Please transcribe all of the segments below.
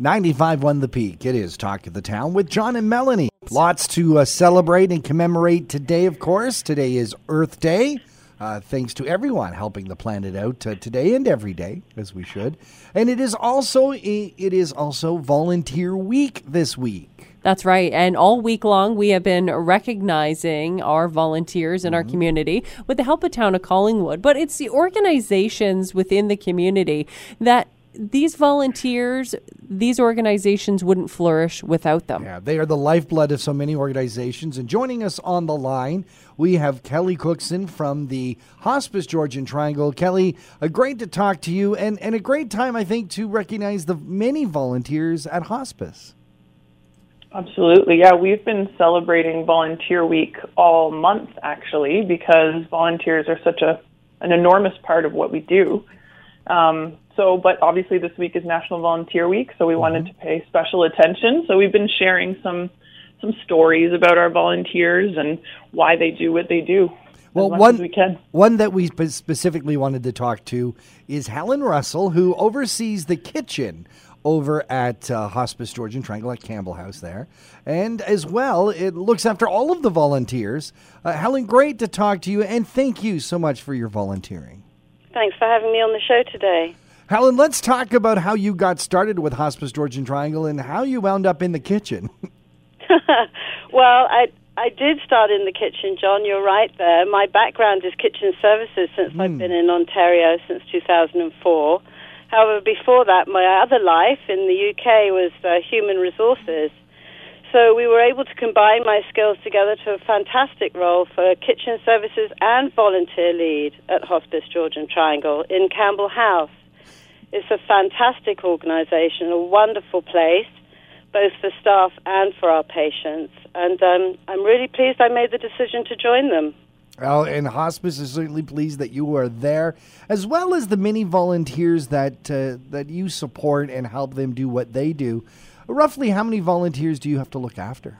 95.1 The Peak. It is Talk of the Town with John and Melanie. Lots to uh, celebrate and commemorate today, of course. Today is Earth Day. Uh, thanks to everyone helping the planet out uh, today and every day, as we should. And it is also it is also Volunteer Week this week. That's right. And all week long, we have been recognizing our volunteers in mm-hmm. our community with the help of Town of Collingwood. But it's the organizations within the community that these volunteers, these organizations wouldn't flourish without them. Yeah, they are the lifeblood of so many organizations. And joining us on the line, we have Kelley Cookson from the Hospice Georgian Triangle. Kelley, a great to talk to you, and, and a great time, I think, to recognize the many volunteers at hospice. Absolutely. Yeah, we've been celebrating Volunteer Week all month actually because volunteers are such a an enormous part of what we do. Um, so, but obviously this week is National Volunteer Week, so we mm-hmm. wanted to pay special attention. So we've been sharing some some stories about our volunteers and why they do what they do. Well, one we one that we specifically wanted to talk to is Helen Russell, who oversees the kitchen over at uh, Hospice Georgian Triangle at Campbell House there. And as well, it looks after all of the volunteers. Uh, Helen, great to talk to you, and thank you so much for your volunteering. Thanks for having me on the show today. Helen, let's talk about how you got started with Hospice Georgian Triangle and how you wound up in the kitchen. well, I I did start in the kitchen, John. You're right there. My background is kitchen services since mm. I've hmm. been in Ontario since 2004. However, before that, my other life in the UK was uh, human resources. So we were able to combine my skills together to a fantastic role for kitchen services and volunteer lead at Hospice Georgian Triangle in Campbell House. It's a fantastic organisation, a wonderful place, both for staff and for our patients. And um, I'm really pleased I made the decision to join them. Well, and hospice is certainly pleased that you are there, as well as the many volunteers that uh, that you support and help them do what they do. Roughly, how many volunteers do you have to look after?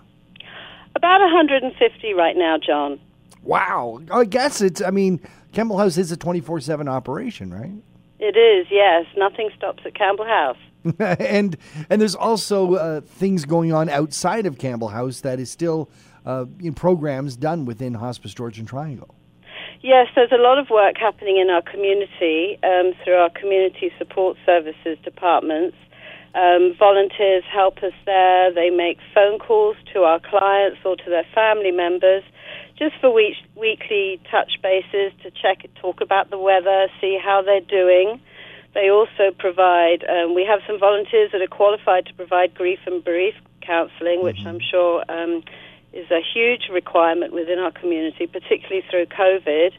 About 150 right now, John. Wow, I guess it's. I mean, Campbell House is a 24/7 operation, right? It is. Yes, nothing stops at Campbell House. and and there's also uh, things going on outside of Campbell House that is still uh, in programs done within Hospice Georgian Triangle. Yes, there's a lot of work happening in our community um, through our community support services departments. Um, volunteers help us there. They make phone calls to our clients or to their family members just for week- weekly touch bases to check, talk about the weather, see how they're doing. They also provide, um, we have some volunteers that are qualified to provide grief and bereavement counselling, which mm-hmm. I'm sure um, is a huge requirement within our community, particularly through COVID.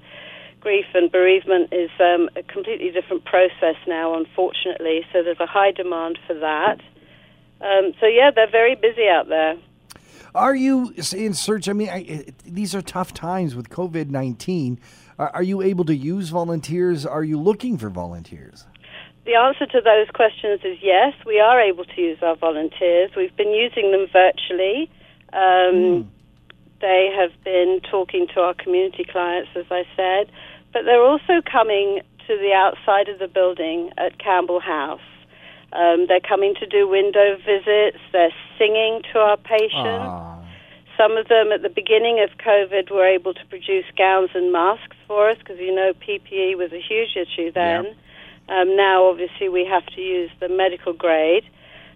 Grief and bereavement is um, a completely different process now, unfortunately, so there's a high demand for that. Um, so, yeah, they're very busy out there. Are you in search? I mean, I, these are tough times with COVID 19. Are, are you able to use volunteers? Are you looking for volunteers? The answer to those questions is yes, we are able to use our volunteers. We've been using them virtually. Um, mm. They have been talking to our community clients, as I said, but they're also coming to the outside of the building at Campbell House. Um, they're coming to do window visits. They're singing to our patients. Aww. Some of them at the beginning of COVID were able to produce gowns and masks for us because you know PPE was a huge issue then. Yep. Um, now, obviously, we have to use the medical grade.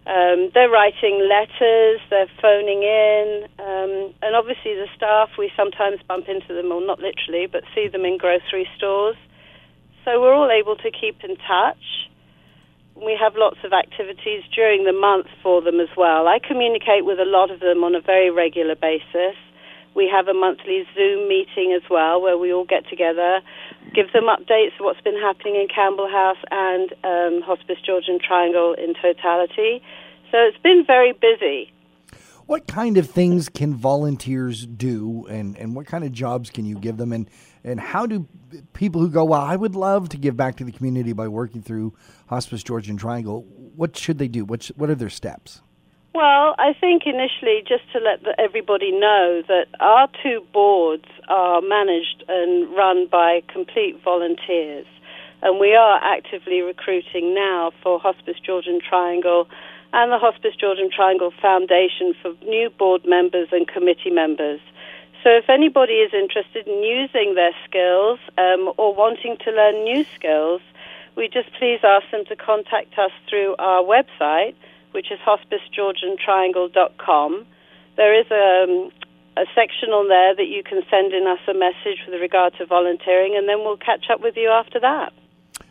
Um, they're writing letters, they're phoning in, um, and obviously the staff, we sometimes bump into them, or not literally, but see them in grocery stores. So we're all able to keep in touch. We have lots of activities during the month for them as well. I communicate with a lot of them on a very regular basis. We have a monthly Zoom meeting as well where we all get together, give them updates of what's been happening in Campbell House and um, Hospice Georgian Triangle in totality. So it's been very busy. What kind of things can volunteers do, and, and what kind of jobs can you give them, and, and how do people who go, well, I would love to give back to the community by working through Hospice Georgian Triangle, what should they do? What, what are their steps? Well, I think initially just to let the, everybody know that our two boards are managed and run by complete volunteers. And we are actively recruiting now for Hospice Georgian Triangle and the Hospice Georgian Triangle Foundation for new board members and committee members. So, if anybody is interested in using their skills um, or wanting to learn new skills, we just please ask them to contact us through our website, which is hospicegeorgiantriangle.com. There is a, um, a section on there that you can send in us a message with regard to volunteering, and then we'll catch up with you after that.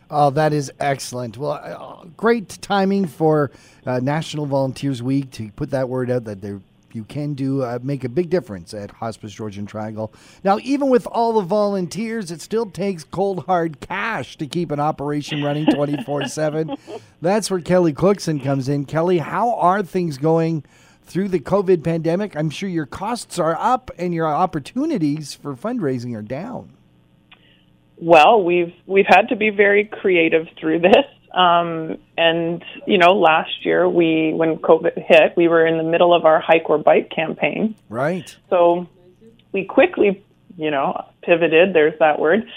Oh, that is excellent. Well, uh, great timing for uh, National Volunteers Week to put that word out that there you can do uh, make a big difference at Hospice Georgian Triangle. Now, even with all the volunteers, it still takes cold hard cash to keep an operation running twenty four seven. That's where Kelley Cookson comes in. Kelley, how are things going? Through the COVID pandemic, I'm sure your costs are up and your opportunities for fundraising are down. Well, we've we've had to be very creative through this. Um, and you know, last year we when COVID hit, we were in the middle of our hike or bike campaign. Right. So we quickly, you know, pivoted. There's that word,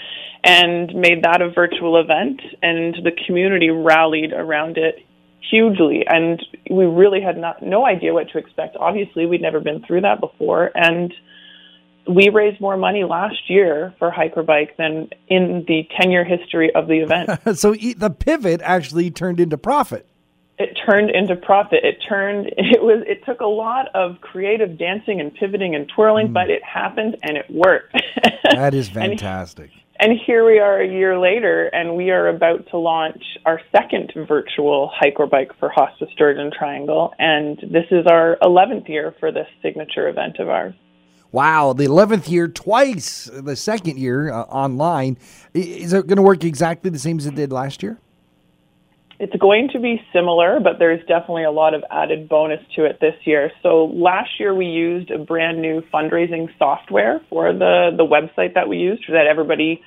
and made that a virtual event, and the community rallied around it hugely. And we really had not no idea what to expect. Obviously, we'd never been through that before, and we raised more money last year for hike or bike than in the 10 year history of the event. so the pivot actually turned into profit. It turned into profit. It turned, it was, it took a lot of creative dancing and pivoting and twirling, mm. but it happened and it worked. that is fantastic. and, and here we are a year later, and we are about to launch our second virtual hike or bike for Hospice Georgian Triangle. And this is our 11th year for this signature event of ours. Wow, the 11th year twice, the second year uh, online. Is it going to work exactly the same as it did last year? It's going to be similar, but there's definitely a lot of added bonus to it this year. So last year we used a brand new fundraising software for the, the website that we used that everybody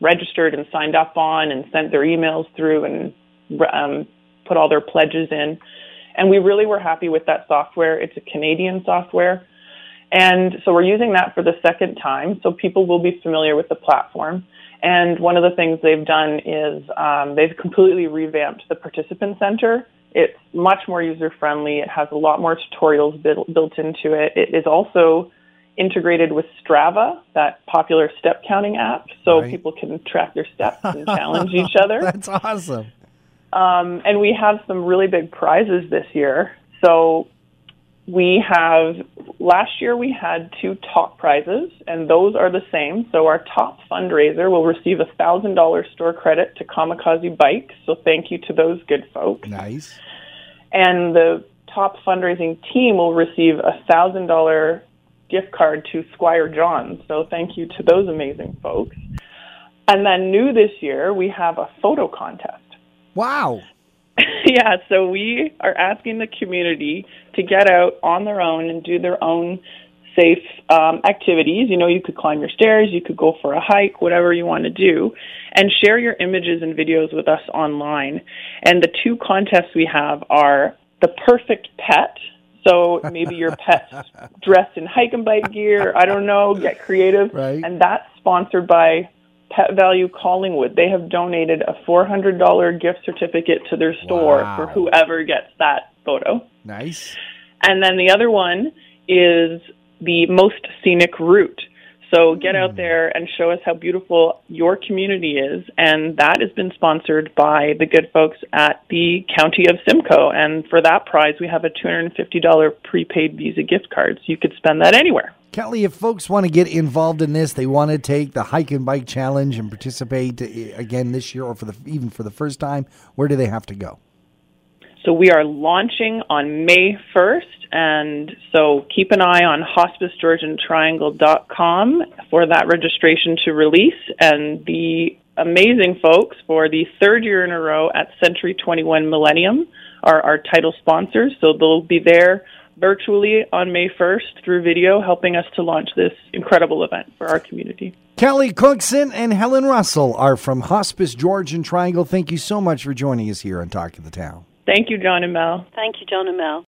registered and signed up on and sent their emails through and um, put all their pledges in. And we really were happy with that software. It's a Canadian software. And so we're using that for the second time, so people will be familiar with the platform. And one of the things they've done is um, they've completely revamped the participant center. It's much more user friendly. It has a lot more tutorials built, built into it. It is also integrated with Strava, that popular step counting app, so right. people can track their steps and challenge each other. That's awesome. Um, and we have some really big prizes this year. So we have last year we had two top prizes and those are the same. So our top fundraiser will receive a thousand dollar store credit to kamikaze bikes. So thank you to those good folks. Nice. And the top fundraising team will receive a thousand dollar gift card to squire john. So thank you to those amazing folks. And then new this year we have a photo contest. Wow yeah, so we are asking the community to get out on their own and do their own safe um, activities. You know, you could climb your stairs, you could go for a hike, whatever you want to do, and share your images and videos with us online. And the two contests we have are the perfect pet. So maybe your pet's dressed in hike and bike gear. I don't know. Get creative. Right. And that's sponsored by Pet Valu Collingwood. They have donated a $400 gift certificate to their store wow. for whoever gets that photo. Nice. And then the other one is the most scenic route. So get out hmm. there and show us how beautiful your community is. And that has been sponsored by the good folks at the County of Simcoe. And for that prize, we have a $250 prepaid Visa gift card. So you could spend that anywhere. Kelley, if folks want to get involved in this, they want to take the hike and bike challenge and participate eh, again this year or for the even for the first time, where do they have to go? So we are launching on May 1st, and so keep an eye on hospicegeorgiantriangle.com for that registration to release. And the amazing folks for the third year in a row at Century 21 Millennium are our title sponsors, so they'll be there virtually on May 1st through video, helping us to launch this incredible event for our community. Kelley Cookson and Helen Russell are from Hospice Georgian Triangle. Thank you so much for joining us here on Talk of the Town. Thank you, John and Mel. Thank you, John and Mel.